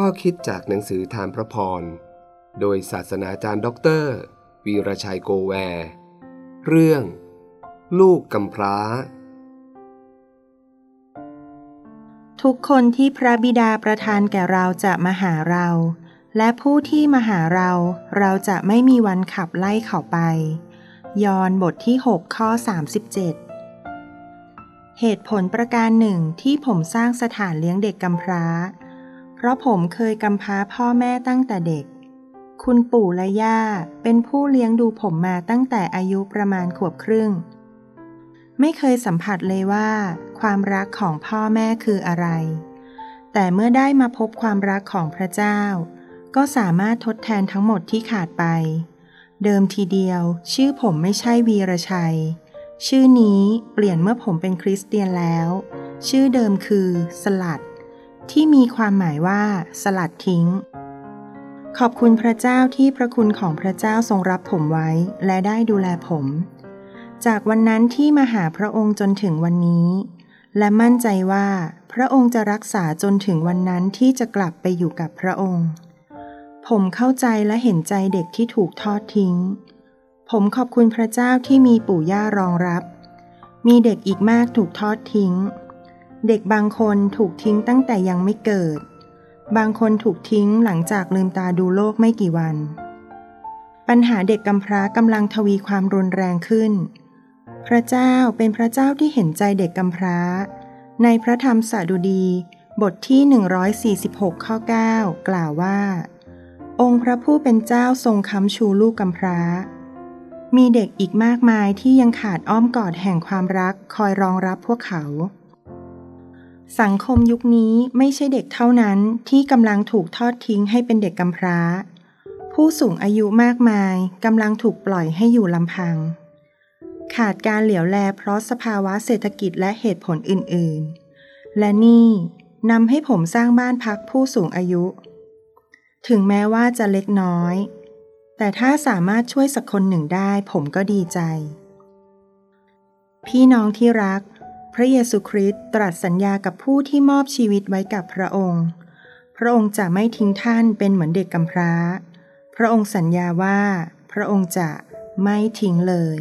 ข้อคิดจากหนังสือธารพระพร โดยศาสนาจารย์ด็อกเตอร์ วีรชัยโกแวร์เรื่อง ลูกกำพร้า ทุกคนที่พระบิดาประทานแก่เราจะมาหาเรา และผู้ที่มาหาเราเราจะไม่มีวันขับไล่เขาไป ยอห์นบทที่ 6 ข้อ 37 เหตุผลประการหนึ่งที่ผมสร้างสถานเลี้ยงเด็กกำพร้า เพราะผมเคยกำพร้าพ่อแม่ตั้งแต่เด็ก คุณปู่และย่าเป็นผู้เลี้ยงดูผมมาตั้งแต่อายุประมาณขวบครึ่ง ไม่เคยสัมผัสเลยว่า ความรักของพ่อแม่คืออะไร แต่เมื่อได้มาพบความรักของพระเจ้า ก็สามารถทดแทนทั้งหมดที่ขาดไป เดิมทีเดียว ชื่อผมไม่ใช่วีรชัย ชื่อนี้เปลี่ยนเมื่อผมเป็นคริสเตียนแล้ว ชื่อเดิมคือสลัด ที่มีความหมายว่า สลัดทิ้ง ขอบคุณพระเจ้าที่พระคุณของพระเจ้าทรงรับผมไว้และได้ดูแลผม จากวันนั้นที่มาหาพระองค์จนถึงวันนี้ และมั่นใจว่า พระองค์จะรักษาจนถึงวันนั้นที่จะกลับไปอยู่กับพระองค์ ผมเข้าใจและเห็นใจเด็กที่ถูกทอดทิ้ง ผมขอบคุณพระเจ้าที่มีปู่ย่ารองรับ มีเด็กอีกมากถูกทอดทิ้ง เด็กบางคนถูกทิ้งตั้งแต่ยังไม่เกิด บางคนถูกทิ้งหลังจากลืมตาดูโลกไม่กี่วัน ปัญหาเด็กกำพร้ากำลังทวีความรุนแรงขึ้น พระเจ้าเป็นพระเจ้าที่เห็นใจเด็กกำพร้า ในพระธรรมสดุดีบทที่ 146 ข้อ 9 กล่าวว่า องค์พระผู้เป็นเจ้าทรงค้ำชูลูกกำพร้า มีเด็กอีกมากมายที่ยังขาดอ้อมกอดแห่งความรักคอยรองรับพวกเขา สังคมยุคนี้ไม่ใช่เด็กเท่านั้นที่กำลังถูกทอดทิ้งให้เป็นเด็กกำพร้า ผู้สูงอายุมากมายกำลังถูกปล่อยให้อยู่ลำพัง ขาดการเหลียวแลเพราะสภาวะเศรษฐกิจและเหตุผลอื่นๆ และนี่นำให้ผมสร้างบ้านพักผู้สูงอายุ ถึงแม้ว่าจะเล็กน้อย แต่ถ้าสามารถช่วยสักคนหนึ่งได้ผมก็ดีใจ พี่น้องที่รัก พระเยซูคริสต์ตรัสสัญญากับผู้ที่มอบชีวิตไว้กับพระองค์ พระองค์จะไม่ทิ้งท่านเป็นเหมือนเด็กกำพร้า พระองค์สัญญาว่า พระองค์จะไม่ทิ้งเลย